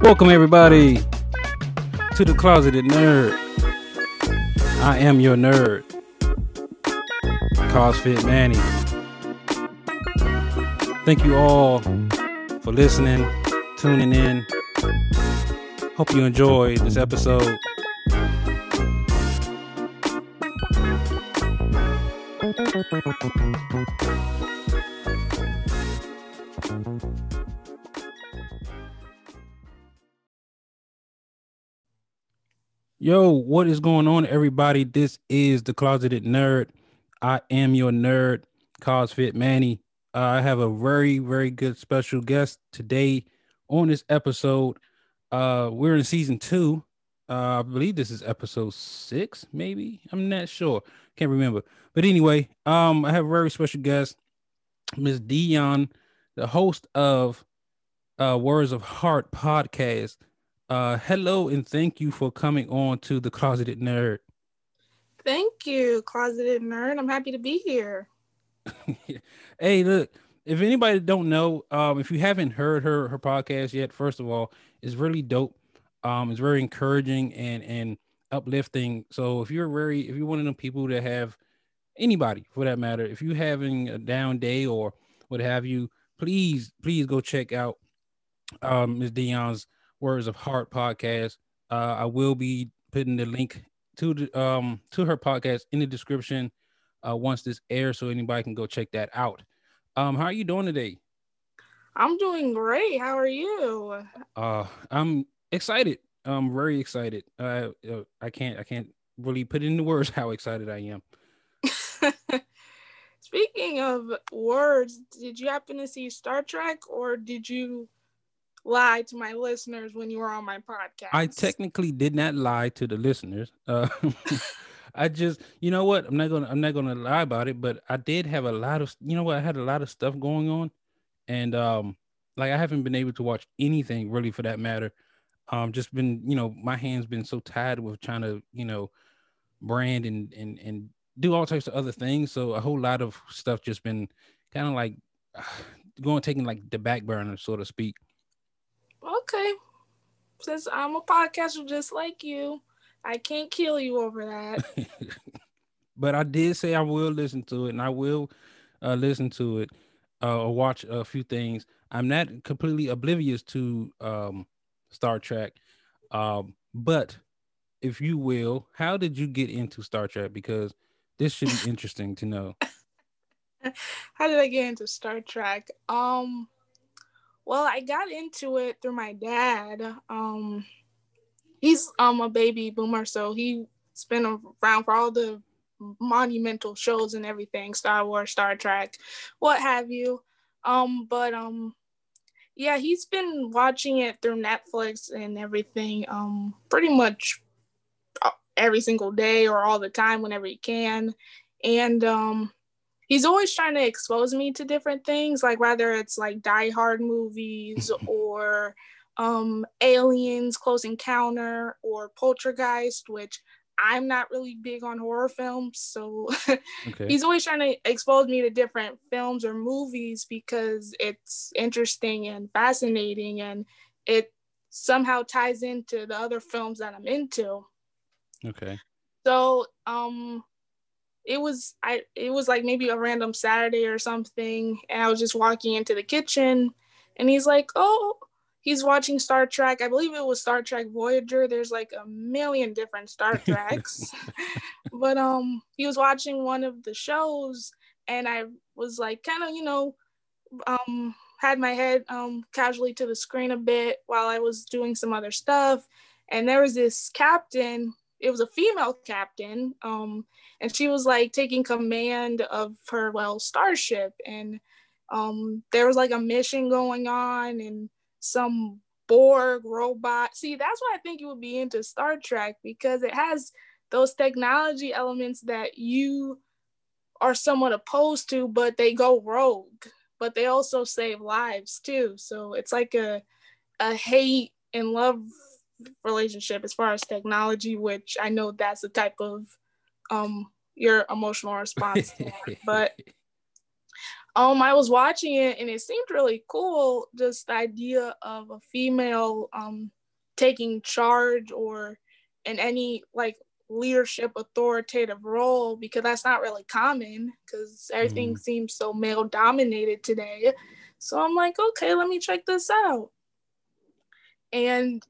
Welcome, everybody, to the Closeted Nerd. I am your nerd, CosFit Manny. Thank you all for listening, tuning in. Hope you enjoy this episode. What is going on, everybody? This is the Closeted Nerd. I am your nerd, CosFit Manny. Uh, I have a very, very good special guest today on this episode. Uh, we're in season two. Uh, I believe this is episode six, maybe. I'm not sure. Can't remember. But anyway, um, I have a very special guest, Miss Dion, the host of uh, Words of Heart podcast. Uh, hello and thank you for coming on to the Closeted Nerd. Thank you, Closeted Nerd. I'm happy to be here. hey, look, if anybody don't know, um, if you haven't heard her her podcast yet, first of all, it's really dope. Um, it's very encouraging and and uplifting. So if you're very if you're one of them people that have anybody for that matter, if you're having a down day or what have you, please please go check out um Ms. Dion's Words of Heart podcast. Uh, I will be putting the link to the um to her podcast in the description uh, once this airs, so anybody can go check that out. Um, how are you doing today? I'm doing great. How are you? Uh, I'm excited. I'm very excited. Uh, uh I can't I can't really put it into words how excited I am. Speaking of words, did you happen to see Star Trek or did you lie to my listeners when you were on my podcast? I technically did not lie to the listeners. Uh, I just, you know what? I'm not gonna, I'm not gonna lie about it. But I did have a lot of, you know what? I had a lot of stuff going on, and um, like I haven't been able to watch anything really, for that matter. Um, just been, you know, my hands been so tied with trying to, you know, brand and and and do all types of other things. So a whole lot of stuff just been kind of like uh, going taking like the back burner, so to speak. Okay. Since I'm a podcaster just like you, I can't kill you over that. but I did say I will listen to it and I will uh, listen to it uh, or watch a few things. I'm not completely oblivious to um, Star Trek. Um, but if you will, how did you get into Star Trek? Because this should be interesting to know. how did I get into Star Trek? Um, well, I got into it through my dad. Um, he's um a baby boomer, so he's been around for all the monumental shows and everything, Star Wars, Star Trek, what have you. Um, but um, yeah, he's been watching it through Netflix and everything. Um, pretty much uh, every single day or all the time whenever he can, and um he's always trying to expose me to different things, like whether it's like Die Hard movies or um, Aliens, Close Encounter, or Poltergeist, which I'm not really big on horror films. So okay. he's always trying to expose me to different films or movies because it's interesting and fascinating and it somehow ties into the other films that I'm into. Okay. So um it was I it was like maybe a random Saturday or something, and I was just walking into the kitchen, and he's like, "Oh, he's watching Star Trek. I believe it was Star Trek Voyager. There's like a million different Star Treks, but um, he was watching one of the shows, and I was like, kind of, you know, um, had my head um casually to the screen a bit while I was doing some other stuff, and there was this captain. It was a female captain, um, and she was like taking command of her well starship and um there was like a mission going on and some borg robot. See that's why i think you would be into star trek because it has those technology elements that you are somewhat opposed to but they go rogue but they also save lives too. So it's like a a hate and love relationship as far as technology which i know that's the type of um your emotional response but Um, I was watching it and it seemed really cool. Just the idea of a female um taking charge or in any like leadership authoritative role because that's not really common because everything mm. seems so male dominated today. So I'm like, okay, let me check this out. And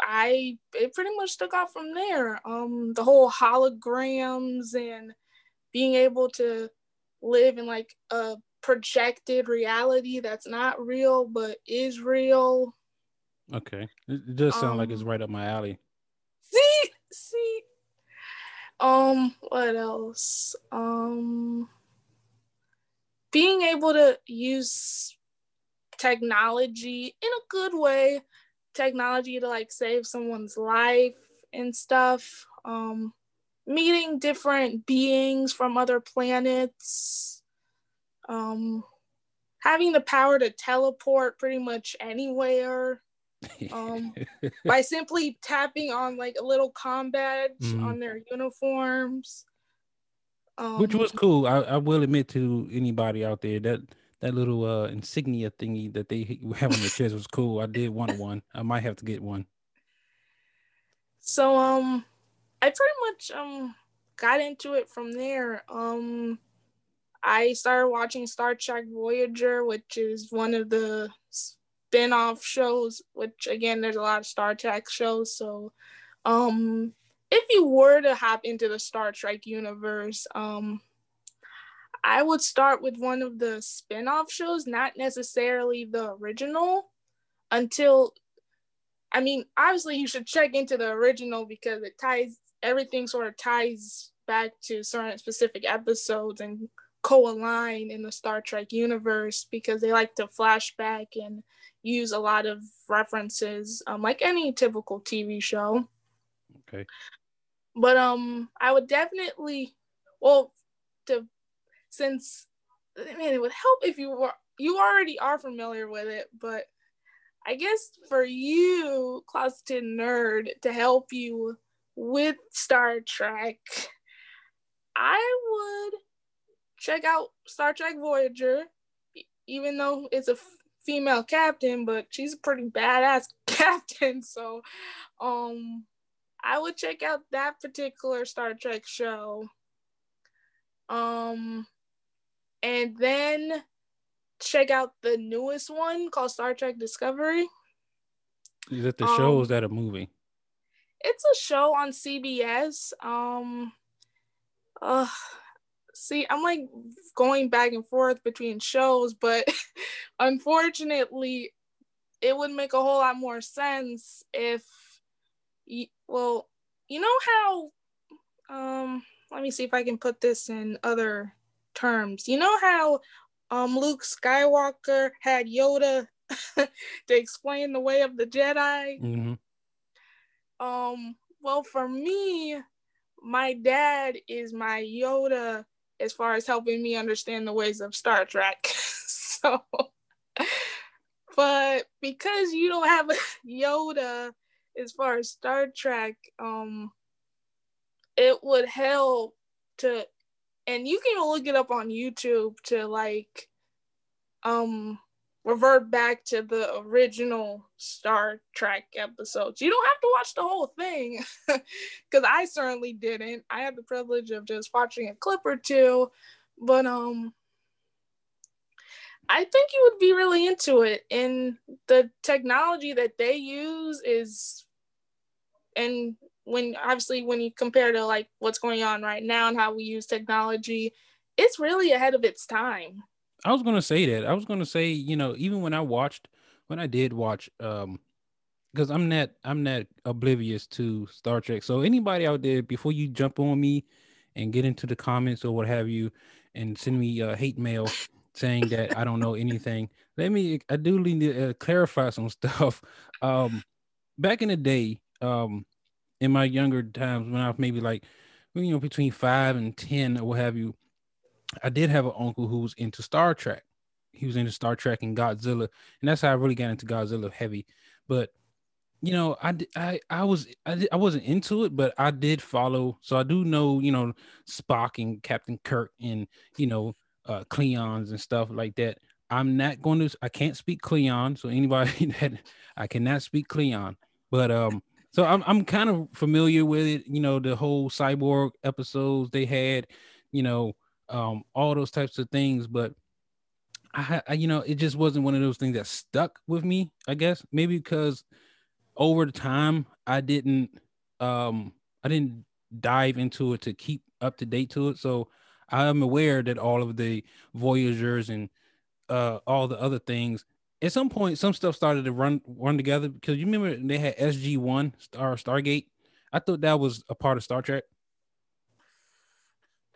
I it pretty much took off from there. Um the whole holograms and being able to live in like a projected reality that's not real but is real. Okay. It does sound um, like it's um, right up my alley. See, see. Um, what else? Um being able to use technology in a good way, technology to like save someone's life and stuff. Um meeting different beings from other planets. Um having the power to teleport pretty much anywhere um, by simply tapping on like a little combadge mm-hmm. on their uniforms. Um, Which was cool. I, I will admit to anybody out there that that little uh insignia thingy that they have on their chest was cool. I did want one. I might have to get one. So um I pretty much um got into it from there. Um I started watching Star Trek Voyager, which is one of the spin-off shows which again there's a lot of star trek shows so um if you were to hop into the star trek universe um i would start with one of the spin-off shows not necessarily the original until i mean obviously you should check into the original because it ties everything sort of ties back to certain specific episodes and co-align in the Star Trek universe because they like to flashback and use a lot of references, um, like any typical TV show. Okay. But um, I would definitely, well, to since man, it would help if you were you already are familiar with it, but I guess for you, closeted nerd, to help you with Star Trek, I would check out Star Trek Voyager, even though it's a female captain, but she's a pretty badass captain. So, um, I would check out that particular Star Trek show. Um, and then check out the newest one called Star Trek Discovery. Is it the um, show or is that a movie? It's a show on CBS. Um, uh, see, I'm like going back and forth between shows, but unfortunately, it would make a whole lot more sense if, you, well, you know how, um, let me see if I can put this in other terms. You know how, um, Luke Skywalker had Yoda to explain the way of the Jedi. Mm-hmm. Um, well, for me, my dad is my Yoda as far as helping me understand the ways of Star Trek. so, but because you don't have a Yoda as far as Star Trek, um, it would help to, and you can look it up on YouTube to like, um, revert back to the original Star Trek episodes. You don't have to watch the whole thing because I certainly didn't. I had the privilege of just watching a clip or two, but um I think you would be really into it. And the technology that they use is and when obviously when you compare to like what's going on right now and how we use technology, it's really ahead of its time. I was gonna say that. I was gonna say, you know, even when I watched, when I did watch, um, because I'm not, I'm not oblivious to Star Trek. So anybody out there, before you jump on me and get into the comments or what have you, and send me uh, hate mail saying that I don't know anything, let me. I do need to uh, clarify some stuff. Um, back in the day, um, in my younger times when I was maybe like, you know, between five and ten or what have you I did have an uncle who was into Star Trek. He was into Star Trek and Godzilla, and that's how I really got into Godzilla heavy. But you know, I I I was I, I wasn't into it, but I did follow. So I do know, you know, Spock and Captain Kirk and you know, uh Klingons and stuff like that. I'm not going to I can't speak Cleon. so anybody that I cannot speak Cleon, But um so I'm I'm kind of familiar with it, you know, the whole cyborg episodes they had, you know, um all those types of things, but I, I, you know, it just wasn't one of those things that stuck with me. I guess maybe because over the time I didn't, um, I didn't dive into it to keep up to date to it. So I am aware that all of the Voyagers and uh, all the other things at some point some stuff started to run run together because you remember they had SG One Star Stargate. I thought that was a part of Star Trek.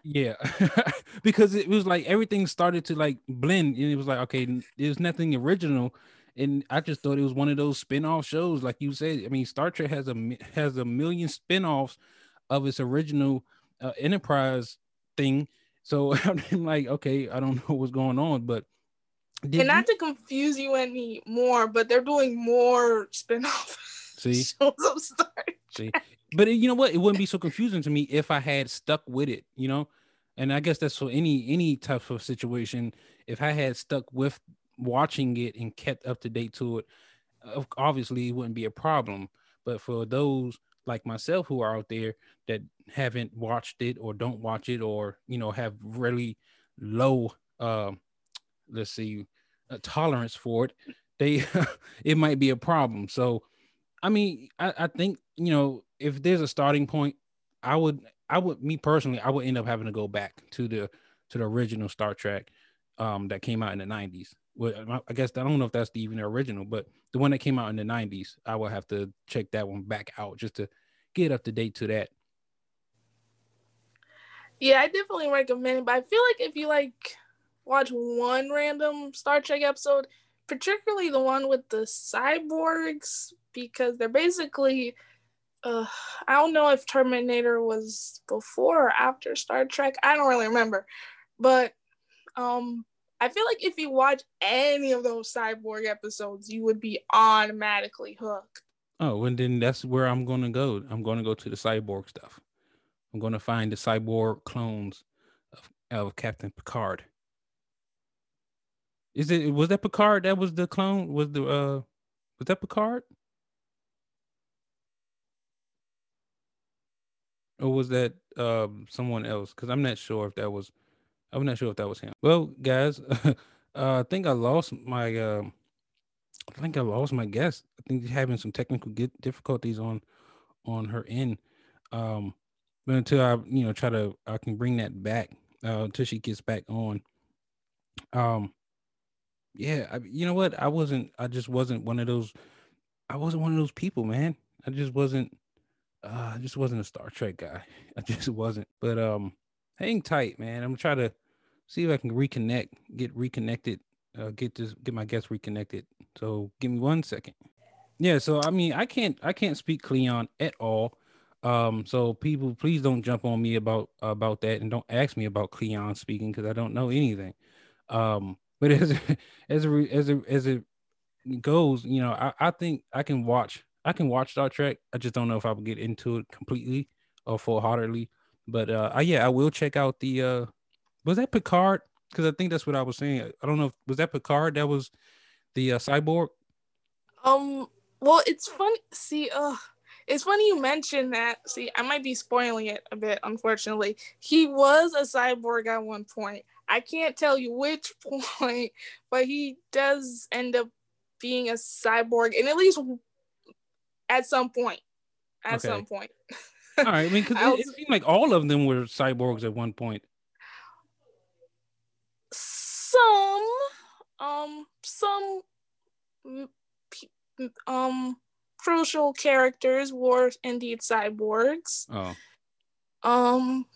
Yeah, because it was like everything started to like blend, and it was like okay, there's nothing original, and I just thought it was one of those spin-off shows, like you said. I mean, Star Trek has a has a million spin-offs of its original uh, Enterprise thing. So I'm like, okay, I don't know what's going on, but did and not you... to confuse you any more, but they're doing more spin-off See? shows of Star Trek. See, but you know what? It wouldn't be so confusing to me if I had stuck with it, you know. And I guess that's for any any type of situation. If I had stuck with watching it and kept up to date to it, obviously it wouldn't be a problem. But for those like myself who are out there that haven't watched it or don't watch it or you know have really low, uh, let's see, tolerance for it, they it might be a problem. So, I mean, I, I think you know if there's a starting point, I would I would me personally I would end up having to go back to the to the original Star Trek um that came out in the 90s. Well, I guess I don't know if that's the, even the original, but the one that came out in the 90s, I will have to check that one back out just to get up to date to that. Yeah, I definitely recommend it, but I feel like if you like watch one random Star Trek episode, particularly the one with the cyborgs, because they're basically uh, I don't know if Terminator was before or after Star Trek. I don't really remember. But um I feel like if you watch any of those cyborg episodes, you would be automatically hooked. Oh, and then that's where I'm gonna go. I'm gonna go to the cyborg stuff. I'm gonna find the cyborg clones of, of Captain Picard. Is it was that Picard that was the clone? Was the uh was that Picard? Or was that um someone else? Because I'm not sure if that was I'm not sure if that was him. Well, guys, uh, I think I lost my uh, I think I lost my guest. I think he's having some technical difficulties on on her end. Um, but until I, you know, try to I can bring that back uh, until she gets back on. Um, yeah, I, you know what? I wasn't. I just wasn't one of those. I wasn't one of those people, man. I just wasn't. Uh, I just wasn't a Star Trek guy. I just wasn't. But um, hang tight, man. I'm trying to see if I can reconnect, get reconnected, uh, get this, get my guests reconnected. So give me one second. Yeah. So I mean, I can't, I can't speak Cleon at all. Um, so people, please don't jump on me about about that, and don't ask me about Cleon speaking because I don't know anything. Um, but as as as as it goes, you know, I, I think I can watch I can watch Star Trek. I just don't know if I will get into it completely or full heartedly. But uh, I, yeah, I will check out the. Uh, was that Picard? Because I think that's what I was saying. I don't know. If, was that Picard? That was the uh, cyborg. Um. Well, it's funny. See, uh, it's funny you mentioned that. See, I might be spoiling it a bit, unfortunately. He was a cyborg at one point. I can't tell you which point, but he does end up being a cyborg, and at least at some point. At okay. some point. all right. I mean, because it, it seemed like all of them were cyborgs at one point. Some, um, some, um, crucial characters were indeed cyborgs. Oh. Um,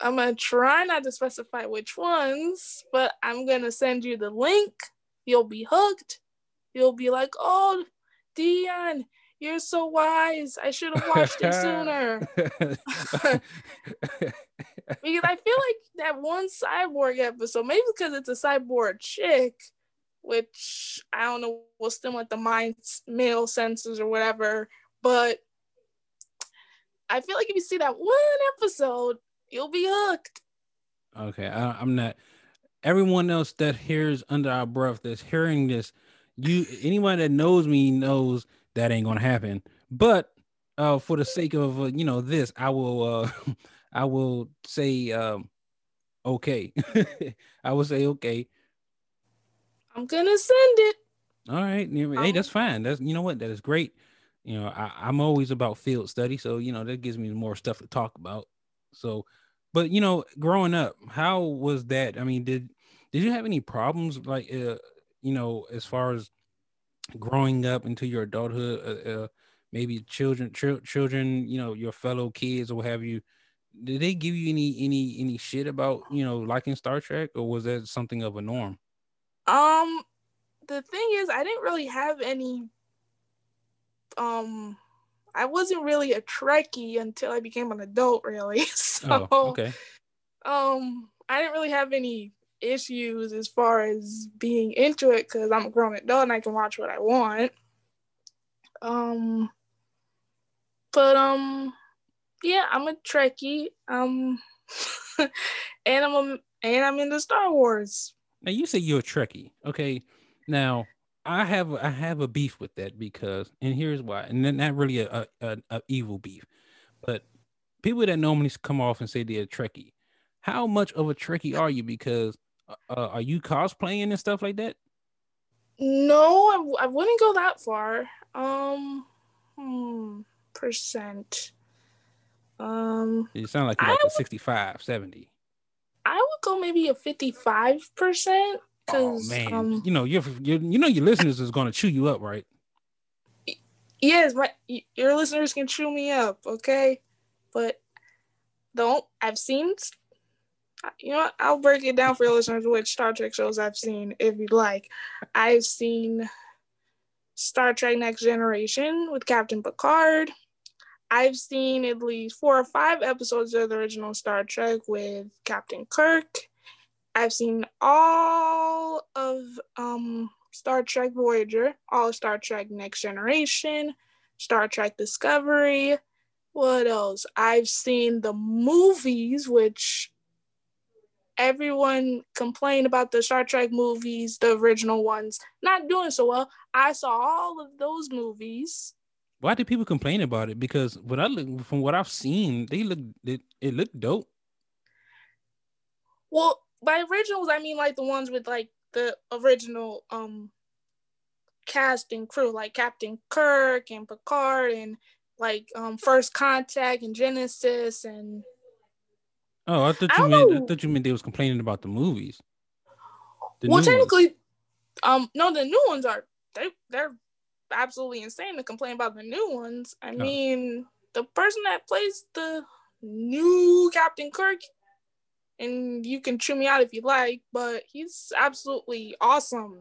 I'm gonna try not to specify which ones, but I'm gonna send you the link. You'll be hooked. You'll be like, oh, Dion, you're so wise. I should have watched it sooner. because I feel like that one cyborg episode, maybe because it's a cyborg chick, which I don't know will stimulate the mind male senses or whatever. But I feel like if you see that one episode, you'll be hooked. Okay, I, am not. everyone else that hears under our breath that's hearing this, you anyone that knows me knows that ain't gonna happen. But uh, for the sake of uh, you know this, I will uh, I will say um, okay. I will say okay. I'm gonna send it. All right. Hey, that's fine. That's you know what? That is great. You know, I, I'm always about field study, so you know that gives me more stuff to talk about. So, but you know, growing up, how was that? I mean, did did you have any problems like uh, you know, as far as growing up into your adulthood, uh, uh, maybe children, ch- children, you know, your fellow kids or have you? Did they give you any any any shit about you know liking Star Trek, or was that something of a norm? Um, the thing is, I didn't really have any. Um, I wasn't really a Trekkie until I became an adult, really. So, oh, okay. Um, I didn't really have any issues as far as being into it because I'm a grown adult and I can watch what I want. Um, but um, yeah, I'm a Trekkie. Um, and I'm a, and I'm into Star Wars. Now you say you're a Trekkie, okay? Now I have I have a beef with that because, and here's why, and then not really a, a, a evil beef, but people that normally come off and say they're a Trekkie, how much of a Trekkie are you? Because uh, uh, are you cosplaying and stuff like that? No, I, I wouldn't go that far. Um, hmm, percent. Um, you sound like you're like a 65, 70. I would go maybe a 55 percent. Oh man, um, you know your, your you know your listeners is gonna chew you up, right? Yes, my your listeners can chew me up, okay? But don't I've seen you know? I'll break it down for your listeners which Star Trek shows I've seen if you'd like. I've seen Star Trek Next Generation with Captain Picard. I've seen at least four or five episodes of the original Star Trek with Captain Kirk. I've seen all of um, Star Trek Voyager, all Star Trek Next Generation, Star Trek Discovery. What else? I've seen the movies, which everyone complained about the Star Trek movies, the original ones, not doing so well. I saw all of those movies. Why did people complain about it? Because what I look from what I've seen, they look it, it looked dope. Well, by originals I mean like the ones with like the original um cast and crew, like Captain Kirk and Picard and like um First Contact and Genesis and Oh, I thought you I meant know. I thought you meant they was complaining about the movies. The well, technically, ones. um, no, the new ones are they they're absolutely insane to complain about the new ones. I oh. mean, the person that plays the new Captain Kirk, and you can chew me out if you like, but he's absolutely awesome.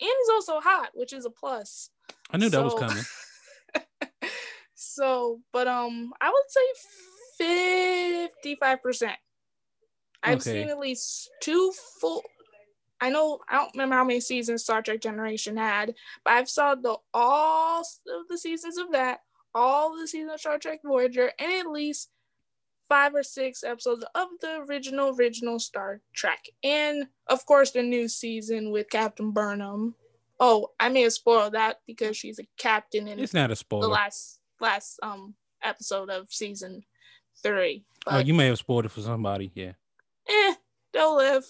And he's also hot, which is a plus. I knew so, that was coming. so, but um, I would say fifty-five percent. I've okay. seen at least two full I know I don't remember how many seasons Star Trek Generation had, but I've saw the all of the seasons of that, all the seasons of Star Trek Voyager, and at least five or six episodes of the original original Star Trek, and of course the new season with Captain Burnham. Oh, I may have spoiled that because she's a captain in it's not a spoiler. The last last um episode of season three. But, oh, you may have spoiled it for somebody, yeah. Eh, they'll live.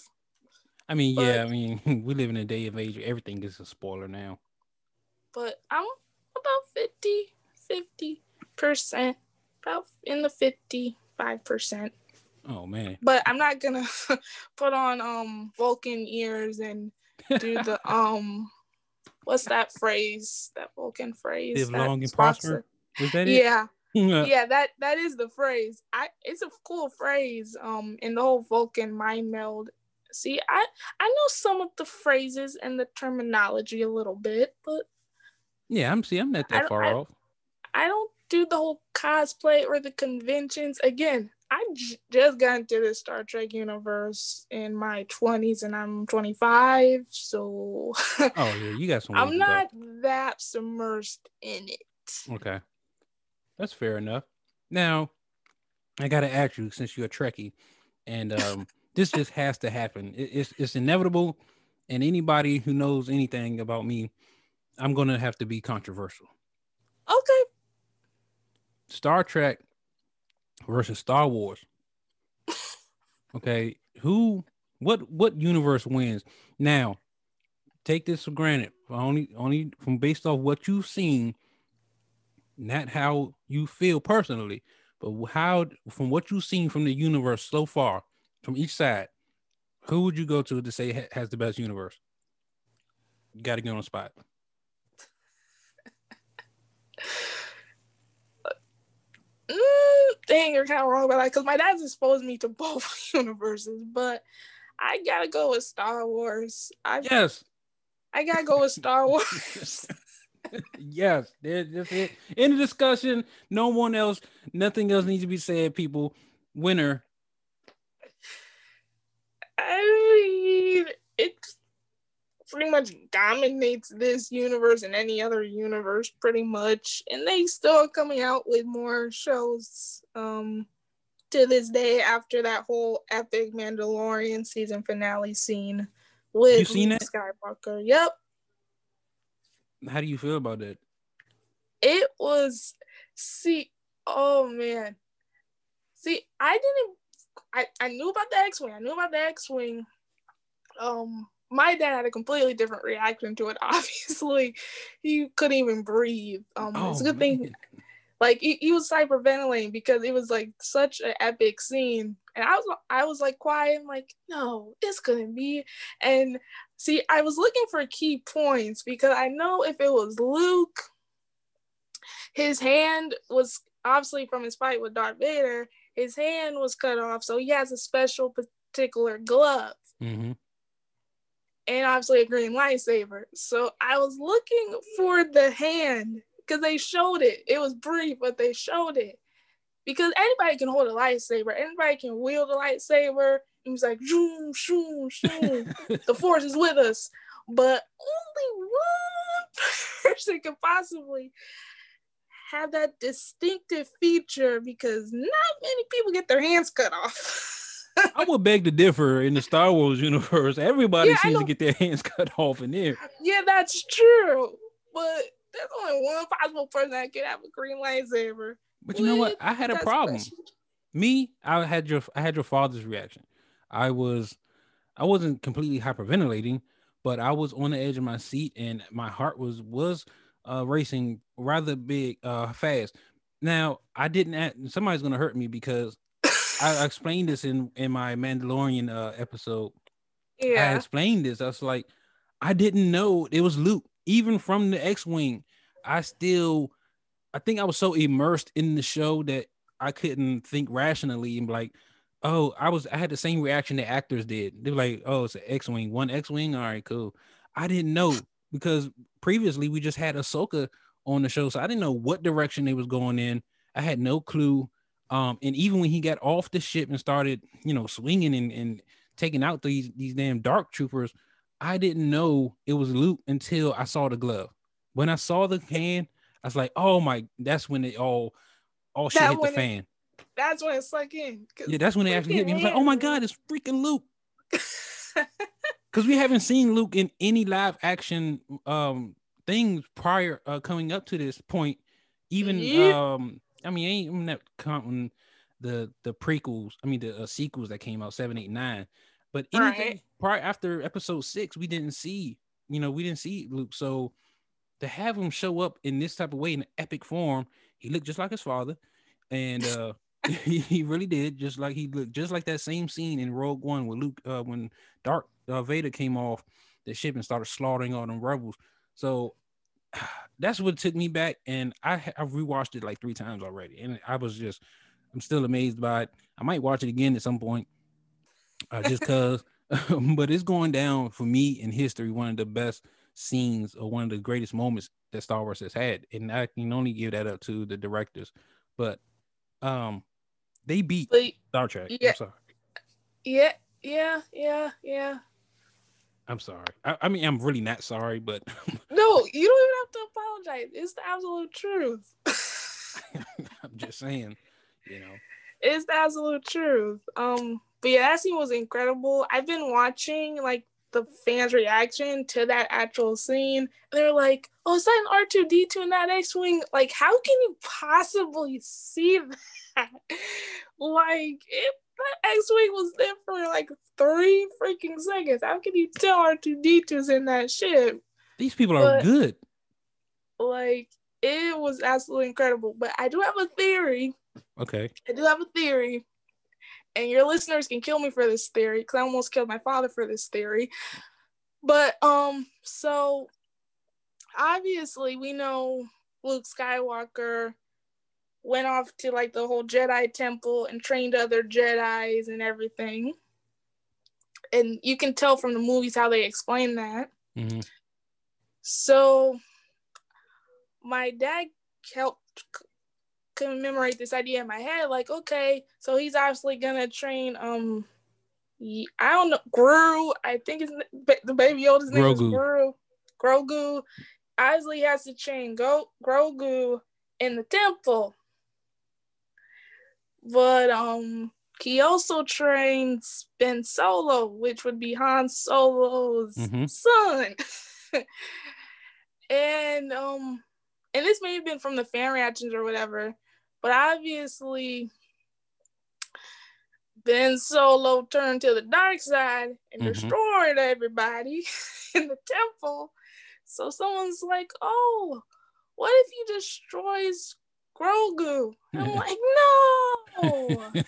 I mean, but, yeah, I mean, we live in a day of age where everything is a spoiler now. But I'm about 50, 50 percent, about in the 55 percent. Oh man. But I'm not gonna put on um Vulcan ears and do the um what's that phrase? That Vulcan phrase. Live long and prosper. Was that it? Yeah. yeah, that that is the phrase. I it's a cool phrase. Um, in the whole Vulcan mind meld See, I I know some of the phrases and the terminology a little bit, but yeah, I'm see, I'm not that far I, off. I don't do the whole cosplay or the conventions. Again, I j- just got into the Star Trek universe in my 20s, and I'm 25, so oh yeah, you got some. I'm not go. that submersed in it. Okay, that's fair enough. Now, I gotta ask you, since you're a Trekkie, and um this just has to happen. It, it's it's inevitable, and anybody who knows anything about me, I'm gonna have to be controversial. Okay. Star Trek versus Star Wars. Okay, who what what universe wins? Now, take this for granted. Only only from based off what you've seen, not how you feel personally, but how from what you've seen from the universe so far, from each side, who would you go to to say has the best universe? You got to get on the spot. Mm, dang, you're kind of wrong about that because my dad's exposed me to both universes, but I gotta go with Star Wars. I yes, I gotta go with Star Wars. yes, that's it. In the discussion, no one else, nothing else needs to be said. People, winner. I mean, it's pretty much dominates this universe and any other universe pretty much. And they still coming out with more shows um to this day after that whole epic mandalorian season finale scene with you seen it? Skywalker. Yep how do you feel about it? It was see oh man. See i didn't i i knew about the x-wing. I knew about the x-wing um my dad had a completely different reaction to it. Obviously, he couldn't even breathe. Um, oh, it's a good man. thing. Like he, he was hyperventilating because it was like such an epic scene, and I was I was like quiet. I'm like, no, this couldn't be. And see, I was looking for key points because I know if it was Luke, his hand was obviously from his fight with Darth Vader. His hand was cut off, so he has a special particular glove. Mm-hmm and obviously a green lightsaber. So I was looking for the hand because they showed it. It was brief, but they showed it. Because anybody can hold a lightsaber, anybody can wield a lightsaber. And he's like, shoom, shoom, shoom. the force is with us. But only one person could possibly have that distinctive feature because not many people get their hands cut off. I would beg to differ in the Star Wars universe. Everybody yeah, seems to get their hands cut off in there. Yeah, that's true. But there's only one possible person that could have a green lightsaber. But you know what? I had a problem. Me, I had your I had your father's reaction. I was I wasn't completely hyperventilating, but I was on the edge of my seat and my heart was was uh racing rather big uh fast. Now I didn't add, somebody's gonna hurt me because I explained this in in my Mandalorian uh, episode. Yeah, I explained this. I was like, I didn't know it was Luke. Even from the X-wing, I still, I think I was so immersed in the show that I couldn't think rationally and like, oh, I was, I had the same reaction the actors did. They were like, oh, it's an X-wing, one X-wing. All right, cool. I didn't know because previously we just had Ahsoka on the show, so I didn't know what direction they was going in. I had no clue um, and even when he got off the ship and started, you know, swinging and, and taking out these these damn dark troopers, I didn't know it was Luke until I saw the glove. When I saw the hand, I was like, "Oh my!" That's when it all all shit that hit the fan. It, that's when it sunk in. Yeah, that's when it actually hit me. I was like, "Oh my god, it's freaking Luke!" Because we haven't seen Luke in any live action um things prior uh, coming up to this point. Even yeah. um I mean, ain't I'm not counting the the prequels. I mean, the uh, sequels that came out seven, eight, nine. But anything right. prior after episode six, we didn't see. You know, we didn't see Luke. So to have him show up in this type of way in epic form, he looked just like his father, and uh he, he really did. Just like he looked, just like that same scene in Rogue One with Luke uh, when Dark uh, Vader came off the ship and started slaughtering all them rebels. So that's what took me back, and I I've rewatched it like three times already, and I was just I'm still amazed by it. I might watch it again at some point, uh, just cause. but it's going down for me in history, one of the best scenes or one of the greatest moments that Star Wars has had, and I can only give that up to the directors. But um, they beat but, Star Trek. Yeah, yeah, yeah, yeah, yeah. I'm sorry. I, I, mean, I'm really not sorry, but no, you don't even have to apologize. It's the absolute truth. I'm just saying, you know. it's the absolute truth. Um, but yeah, that scene was incredible. I've been watching like the fans' reaction to that actual scene. They're like, "Oh, is that an R two D two in that X wing? Like, how can you possibly see that? like, if that X wing was there for like three freaking seconds, how can you tell R two D is in that ship? These people are good. Like, it was absolutely incredible. But I do have a theory. Okay. I do have a theory and your listeners can kill me for this theory because I almost killed my father for this theory. But um, so obviously we know Luke Skywalker went off to like the whole Jedi temple and trained other Jedi's and everything. And you can tell from the movies how they explain that. Mm-hmm. So my dad helped commemorate this idea in my head. Like, okay, so he's obviously gonna train. Um, I don't know, Gru. I think it's the baby Yoda's name Grogu. is Gru. Grogu. Obviously, has to train Go Grogu in the temple, but um, he also trains Ben Solo, which would be Han Solo's mm-hmm. son. and um, and this may have been from the fan reactions or whatever, but obviously, Ben Solo turned to the dark side and mm-hmm. destroyed everybody in the temple. So someone's like, "Oh, what if he destroys Grogu?" I'm like, "No."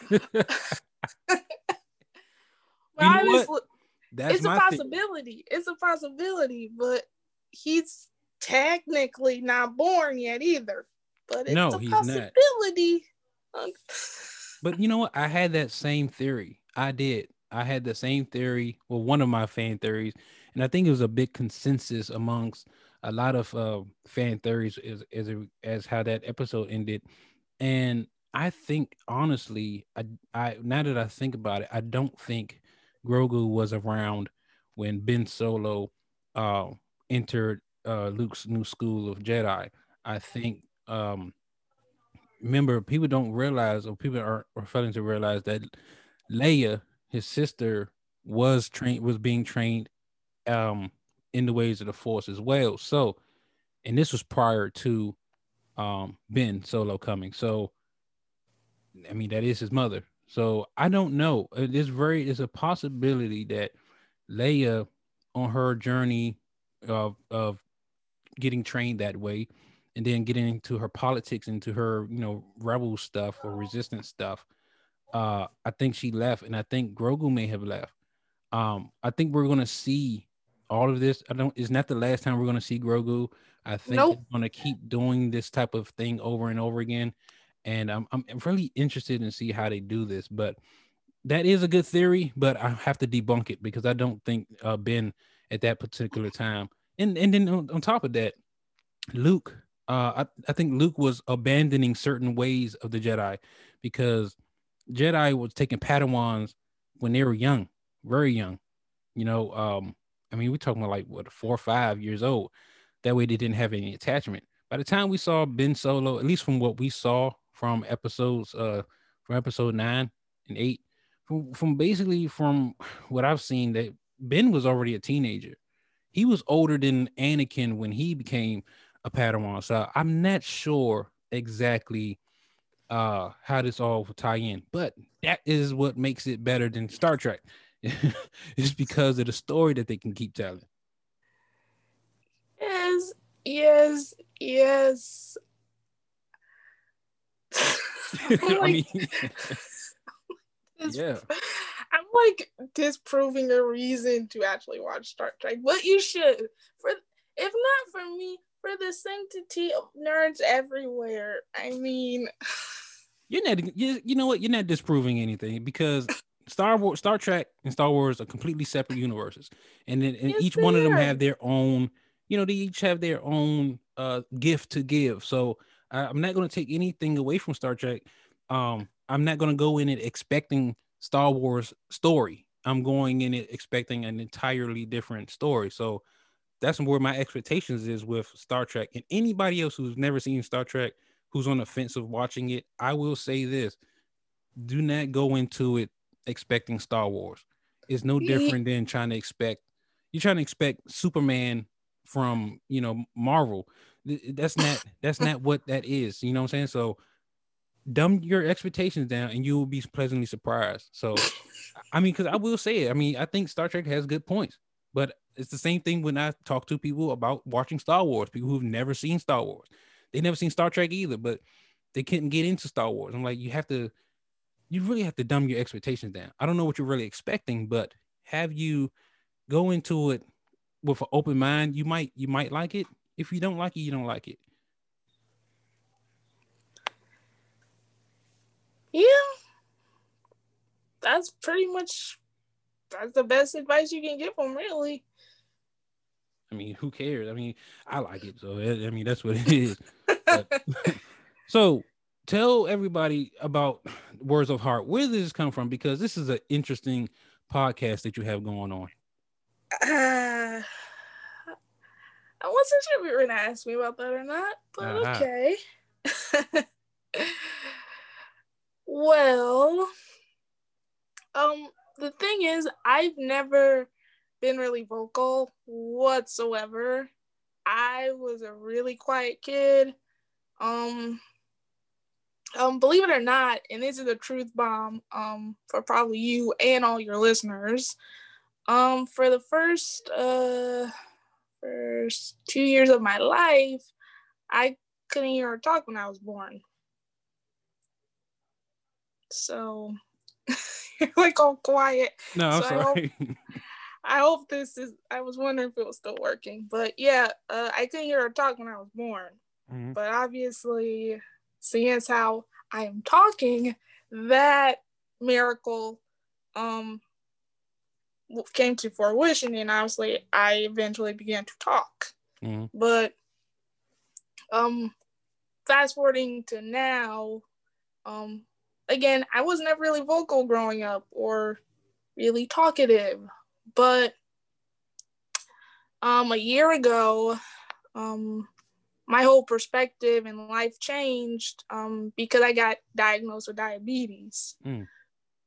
it's a possibility. It's a possibility, but he's technically not born yet either but it's no, a possibility. but you know what? I had that same theory. I did. I had the same theory. Well, one of my fan theories, and I think it was a big consensus amongst a lot of uh, fan theories as as, as how that episode ended. And I think honestly, I I now that I think about it, I don't think Grogu was around when Ben Solo uh, entered uh, Luke's new school of Jedi. I think um remember people don't realize or people are, are failing to realize that Leia, his sister, was trained was being trained um in the ways of the force as well. So and this was prior to um Ben Solo coming. So I mean that is his mother. So I don't know. It is very it's a possibility that Leia on her journey of of getting trained that way and then getting into her politics, into her, you know, rebel stuff or resistance stuff. Uh, I think she left, and I think Grogu may have left. Um, I think we're gonna see all of this. I don't. It's not the last time we're gonna see Grogu. I think nope. it's gonna keep doing this type of thing over and over again, and I'm I'm really interested in see how they do this. But that is a good theory, but I have to debunk it because I don't think uh, Ben at that particular time. And and then on, on top of that, Luke uh, I, I think Luke was abandoning certain ways of the Jedi because Jedi was taking Padawans when they were young, very young. You know, um, I mean, we're talking about like what four or five years old. That way, they didn't have any attachment. By the time we saw Ben Solo, at least from what we saw from episodes, uh, from episode nine and eight, from from basically from what I've seen, that Ben was already a teenager. He was older than Anakin when he became a Padawan. So I'm not sure exactly uh how this all will tie in, but that is what makes it better than Star Trek. it's because of the story that they can keep telling. Yes, yes, yes. like, I mean, yeah. I'm like disproving a reason to actually watch Star Trek, but you should. For if not for me, for the sanctity of nerds everywhere. I mean, you're not. You, you know what? You're not disproving anything because Star Wars, Star Trek, and Star Wars are completely separate universes, and then and yes, each one of them have their own. You know, they each have their own uh gift to give. So I, I'm not going to take anything away from Star Trek. Um, I'm not going to go in it expecting Star Wars story. I'm going in it expecting an entirely different story. So that's where my expectations is with Star Trek. And anybody else who's never seen Star Trek, who's on the fence of watching it, I will say this: do not go into it expecting Star Wars. It's no different than trying to expect you're trying to expect Superman from you know Marvel. That's not that's not what that is. You know what I'm saying? So dumb your expectations down and you will be pleasantly surprised. So I mean, because I will say it. I mean, I think Star Trek has good points, but it's the same thing when I talk to people about watching Star Wars, people who've never seen Star Wars. They never seen Star Trek either, but they couldn't get into Star Wars. I'm like, you have to you really have to dumb your expectations down. I don't know what you're really expecting, but have you go into it with an open mind. You might you might like it. If you don't like it, you don't like it. Yeah. That's pretty much that's the best advice you can give them, really. I mean, who cares? I mean, I like it, so I mean that's what it is. but, so tell everybody about Words of Heart. Where does this come from? Because this is an interesting podcast that you have going on. Uh, I wasn't sure if you were gonna ask me about that or not, but uh-huh. okay. well, um, the thing is, I've never been really vocal whatsoever. I was a really quiet kid. Um, um, believe it or not, and this is a truth bomb um, for probably you and all your listeners. Um, for the first uh, first two years of my life, I couldn't hear her talk when I was born. So you're like all quiet. No, I'm so sorry. I hope, I hope, this is. I was wondering if it was still working, but yeah, uh, I couldn't hear her talk when I was born. Mm-hmm. But obviously, seeing as how I am talking, that miracle um came to fruition and obviously I eventually began to talk. Mm-hmm. But um fast forwarding to now, um again, I was never really vocal growing up or really talkative, but um a year ago, um my whole perspective and life changed um, because I got diagnosed with diabetes. Mm.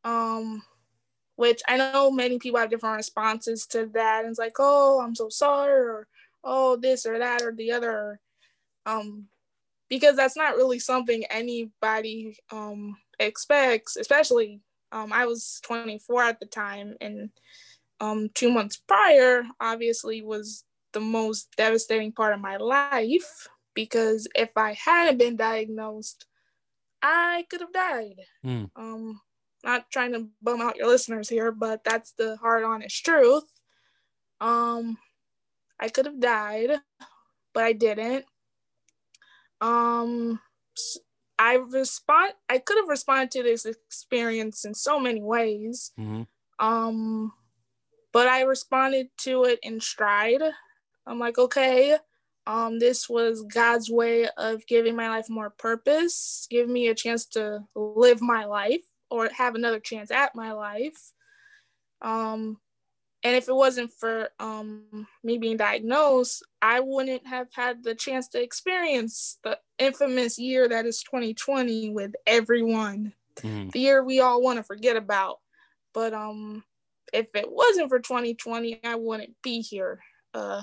Um, which I know many people have different responses to that. And it's like, oh, I'm so sorry, or oh, this or that or the other. Um, because that's not really something anybody um, expects, especially um, I was 24 at the time, and um, two months prior, obviously, was the most devastating part of my life because if I hadn't been diagnosed, I could have died. Mm. Um, not trying to bum out your listeners here, but that's the hard, honest truth. Um, I could have died, but I didn't. Um, I respond. I could have responded to this experience in so many ways. Mm-hmm. Um, but I responded to it in stride. I'm like, okay, um, this was God's way of giving my life more purpose, give me a chance to live my life or have another chance at my life. Um, and if it wasn't for um, me being diagnosed, I wouldn't have had the chance to experience the infamous year that is 2020 with everyone. Mm. The year we all want to forget about. But um, if it wasn't for 2020, I wouldn't be here. Uh,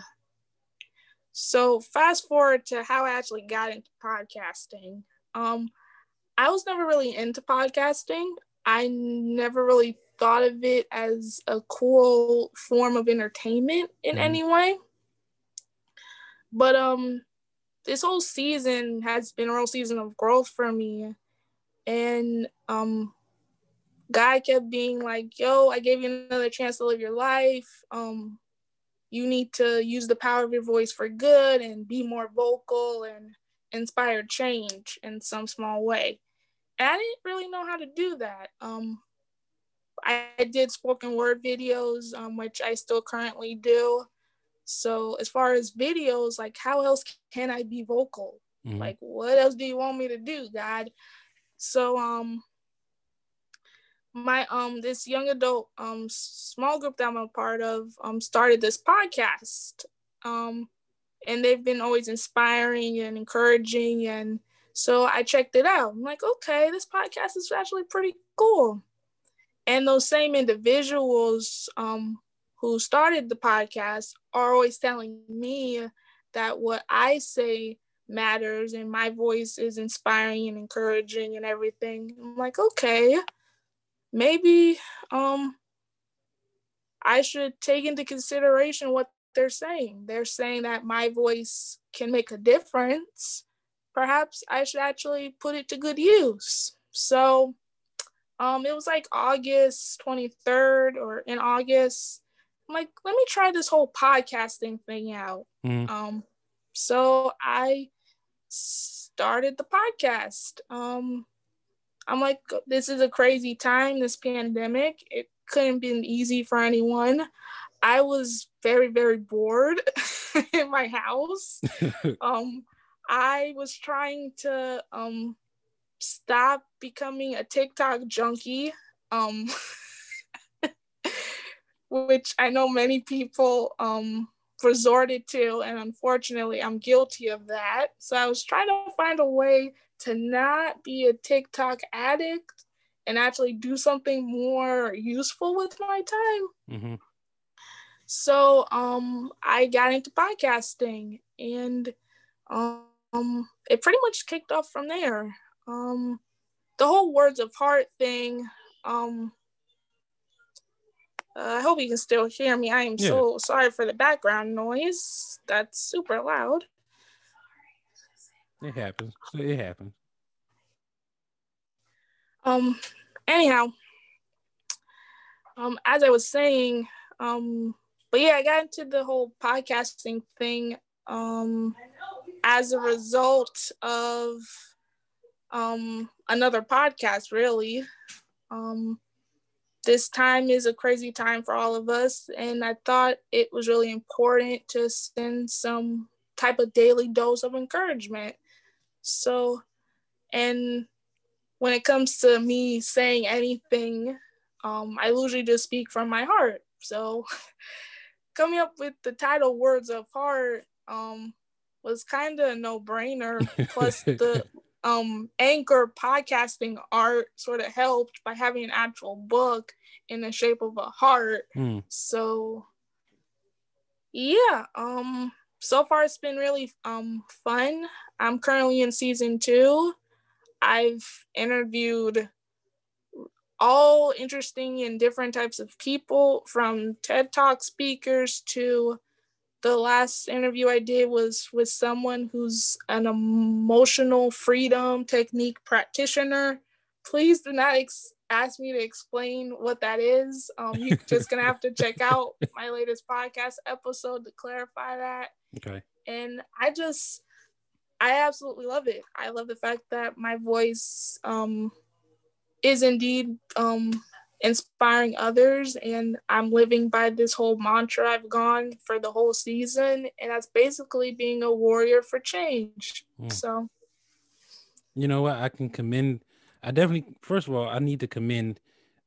so fast forward to how I actually got into podcasting. Um, I was never really into podcasting. I never really thought of it as a cool form of entertainment in mm. any way. But um this whole season has been a real season of growth for me. And um God kept being like, yo, I gave you another chance to live your life. Um, you need to use the power of your voice for good and be more vocal and inspire change in some small way. And I didn't really know how to do that. Um, I, did spoken word videos, um, which I still currently do. So as far as videos, like how else can I be vocal? Mm-hmm. Like what else do you want me to do, God? So um my um this young adult um small group that I'm a part of um started this podcast um and they've been always inspiring and encouraging and So I checked it out. I'm like, okay, this podcast is actually pretty cool. And those same individuals um, who started the podcast are always telling me that what I say matters and my voice is inspiring and encouraging and everything. I'm like, okay, maybe um I should take into consideration what they're saying. They're saying that my voice can make a difference. Perhaps I should actually put it to good use. So um it was like August 23rd or in August. I'm like, let me try this whole podcasting thing out. Mm. Um so I started the podcast. Um, I'm like, this is a crazy time, this pandemic. It couldn't have been easy for anyone. I was very, very bored in my house. um, I was trying to um, stop becoming a TikTok junkie, um, which I know many people um, resorted to. And unfortunately, I'm guilty of that. So I was trying to find a way to not be a TikTok addict and actually do something more useful with my time. Mm-hmm. So um, I got into podcasting and um, it pretty much kicked off from there. Um, the whole words of heart thing um, uh, I hope you can still hear me. I am yeah. so sorry for the background noise. That's super loud. It happens. It happens. Um. Anyhow, um, as I was saying, um, but yeah, I got into the whole podcasting thing, um, as a result of, um, another podcast, really, um this time is a crazy time for all of us. And I thought it was really important to send some type of daily dose of encouragement. So, and when it comes to me saying anything, um, I usually just speak from my heart. So, coming up with the title Words of Heart um, was kind of a no brainer. Plus, the um anchor podcasting art sort of helped by having an actual book in the shape of a heart mm. so yeah um so far it's been really um fun i'm currently in season two i've interviewed all interesting and different types of people from ted talk speakers to the last interview I did was with someone who's an emotional freedom technique practitioner. Please do not ex- ask me to explain what that is. Um, you're just gonna have to check out my latest podcast episode to clarify that. Okay. And I just, I absolutely love it. I love the fact that my voice um, is indeed um, inspiring others and i'm living by this whole mantra i've gone for the whole season and that's basically being a warrior for change mm. so you know what i can commend i definitely first of all i need to commend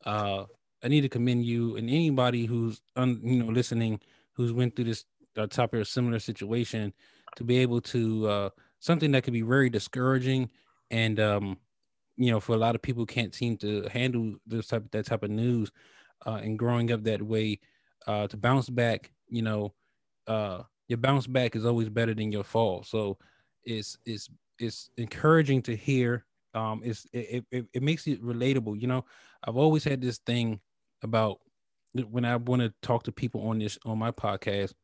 uh i need to commend you and anybody who's un, you know listening who's went through this uh, type of a similar situation to be able to uh something that could be very discouraging and um you know, for a lot of people can't seem to handle this type that type of news, uh, and growing up that way, uh, to bounce back, you know, uh, your bounce back is always better than your fall. So it's it's it's encouraging to hear. Um, it's it, it, it makes it relatable. You know, I've always had this thing about when I want to talk to people on this on my podcast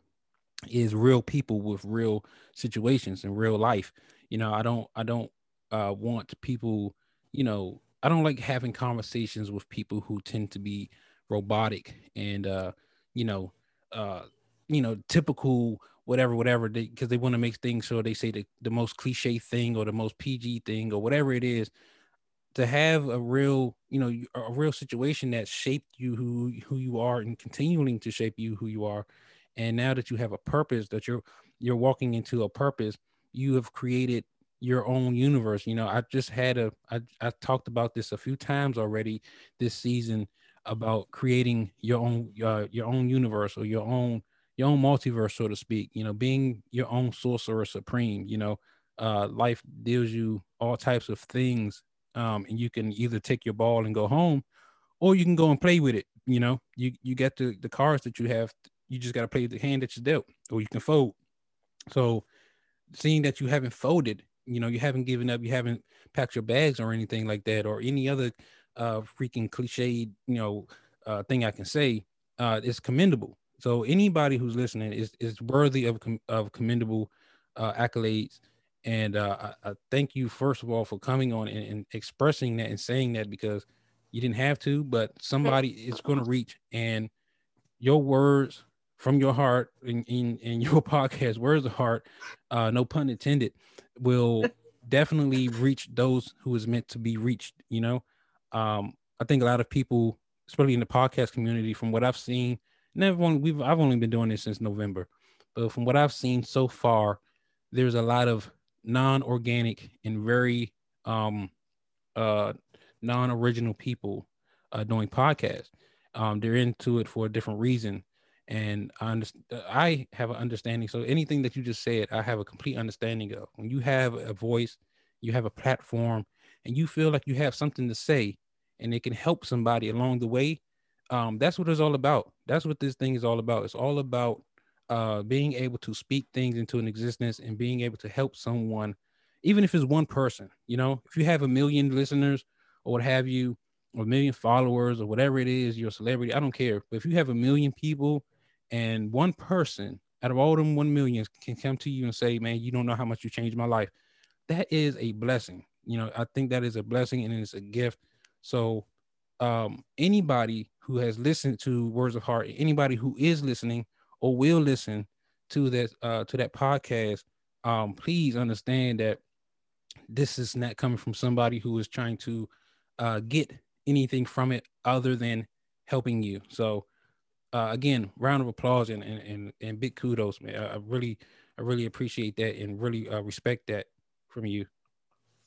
is real people with real situations in real life. You know, I don't I don't uh, want people you know, I don't like having conversations with people who tend to be robotic and uh, you know, uh, you know, typical whatever, whatever, because they, they want to make things so they say the, the most cliche thing or the most PG thing or whatever it is. To have a real, you know, a real situation that shaped you who who you are and continuing to shape you who you are, and now that you have a purpose that you're you're walking into a purpose, you have created your own universe. You know, I just had a I, I talked about this a few times already this season about creating your own uh, your own universe or your own your own multiverse, so to speak. You know, being your own sorcerer supreme. You know, uh, life deals you all types of things, um, and you can either take your ball and go home, or you can go and play with it. You know, you you get the the cards that you have. You just got to play the hand that you dealt, or you can fold. So, seeing that you haven't folded, you know, you haven't given up, you haven't packed your bags or anything like that, or any other uh, freaking cliched, you know, uh, thing I can say, uh, is commendable. So anybody who's listening is is worthy of of commendable uh, accolades. And uh, I, I, thank you first of all for coming on and, and, expressing that and saying that because you didn't have to, but somebody is going to reach and your words from your heart in, in, in your podcast, words of heart, uh, no pun intended, will definitely reach those who is meant to be reached. You know, um, I think a lot of people, especially in the podcast community, from what I've seen, never only we've I've only been doing this since November, but from what I've seen so far, there's a lot of non-organic and very um uh non-original people uh doing podcasts. Um, they're into it for a different reason. And I understand I have an understanding. So anything that you just said, I have a complete understanding of. When you have a voice, you have a platform, and you feel like you have something to say and it can help somebody along the way, um, that's what it's all about. That's what this thing is all about. It's all about uh, being able to speak things into an existence and being able to help someone, even if it's one person. You know, if you have a million listeners or what have you, or a million followers or whatever it is, you're a celebrity. I don't care. But if you have a million people and one person out of all them one millions can come to you and say, "Man, you don't know how much you changed my life," that is a blessing. You know, I think that is a blessing and it's a gift. So, um, anybody who has listened to Words of Heart, anybody who is listening or will listen to that uh, to that podcast, um, please understand that this is not coming from somebody who is trying to uh, get anything from it other than helping you. So uh, again, round of applause and, and and and big kudos, man. I, I really I really appreciate that and really uh, respect that from you.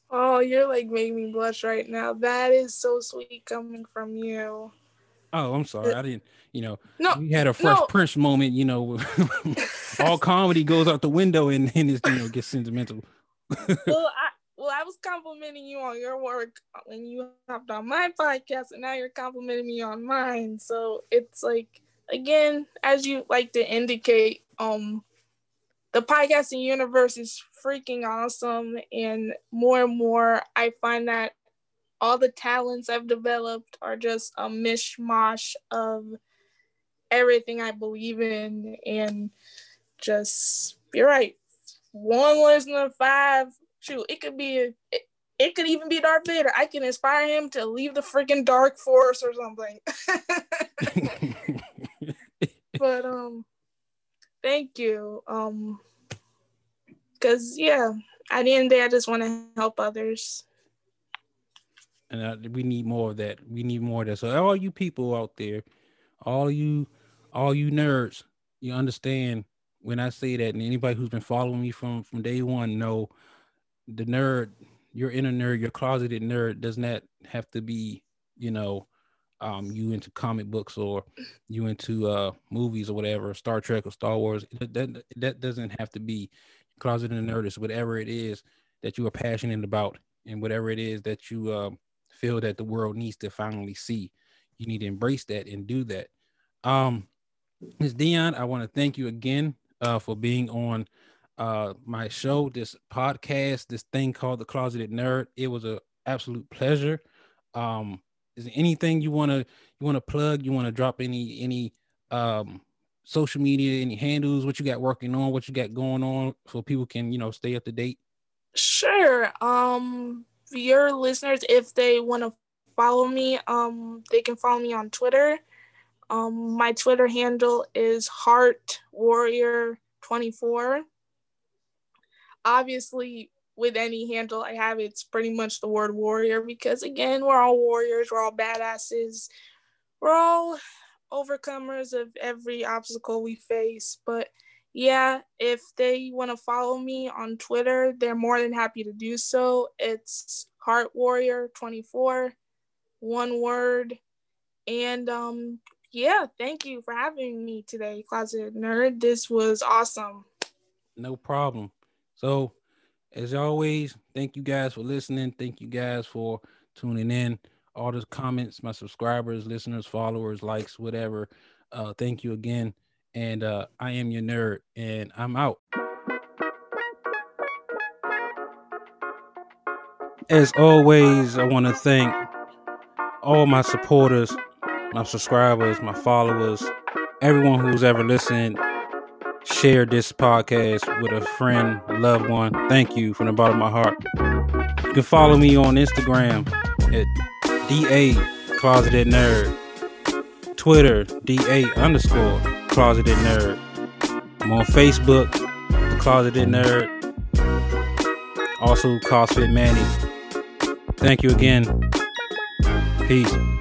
Oh, you're like making me blush right now. That is so sweet coming from you. Oh, I'm sorry. I didn't, you know, no, we had a fresh no. Prince moment, you know, all comedy goes out the window and then it's, you know, gets sentimental. well, I, well, I was complimenting you on your work when you hopped on my podcast, and now you're complimenting me on mine. So it's like, again, as you like to indicate, um, the podcasting universe is freaking awesome, and more and more, I find that all the talents I've developed are just a mishmash of everything I believe in, and just you're right. One listener, five. Shoot, it could be. A, it, it could even be Darth Vader. I can inspire him to leave the freaking dark force or something. but um thank you. Um cuz yeah, at the end of the day I just want to help others and uh, we need more of that. We need more of that. So all you people out there, all you, all you nerds, you understand when I say that, and anybody who's been following me from from day one know the nerd, your inner nerd, your closeted nerd, does not have to be, you know, um, you into comic books or you into uh movies or whatever, Star Trek or Star Wars. That that, doesn't have to be closeted nerd. It's whatever it is that you are passionate about and whatever it is that you um feel that the world needs to finally see. You need to embrace that and do that. Um, Ms. Dion, I want to thank you again uh, for being on uh, my show, this podcast, this thing called The Closeted Nerd. It was an absolute pleasure. Um, is there anything you want to you want to plug? You want to drop any any um, social media, any handles, what you got working on, what you got going on, so people can you know stay up to date. Sure. Um, your listeners, if they want to follow me, um, they can follow me on Twitter. Um, my Twitter handle is Heart Warrior 24. Obviously, with any handle I have, it's pretty much the word warrior because, again, we're all warriors, we're all badasses, we're all overcomers of every obstacle we face. But yeah, if they want to follow me on Twitter, they're more than happy to do so. It's Heart Warrior 24, one word. And um yeah, thank you for having me today, Closet Nerd. This was awesome. No problem. So as always, thank you guys for listening. Thank you guys for tuning in. All the comments, my subscribers, listeners, followers, likes, whatever. Uh, thank you again. And uh, I am your nerd, and I'm out. As always, I want to thank all my supporters, my subscribers, my followers, everyone who's ever listened, shared this podcast with a friend, loved one. Thank you from the bottom of my heart. You can follow me on Instagram at DA Closeted Nerd. Twitter, DA underscore Closeted Nerd. I'm on Facebook, The Closeted Nerd. Also, CrossFit Manny. Thank you again. Peace.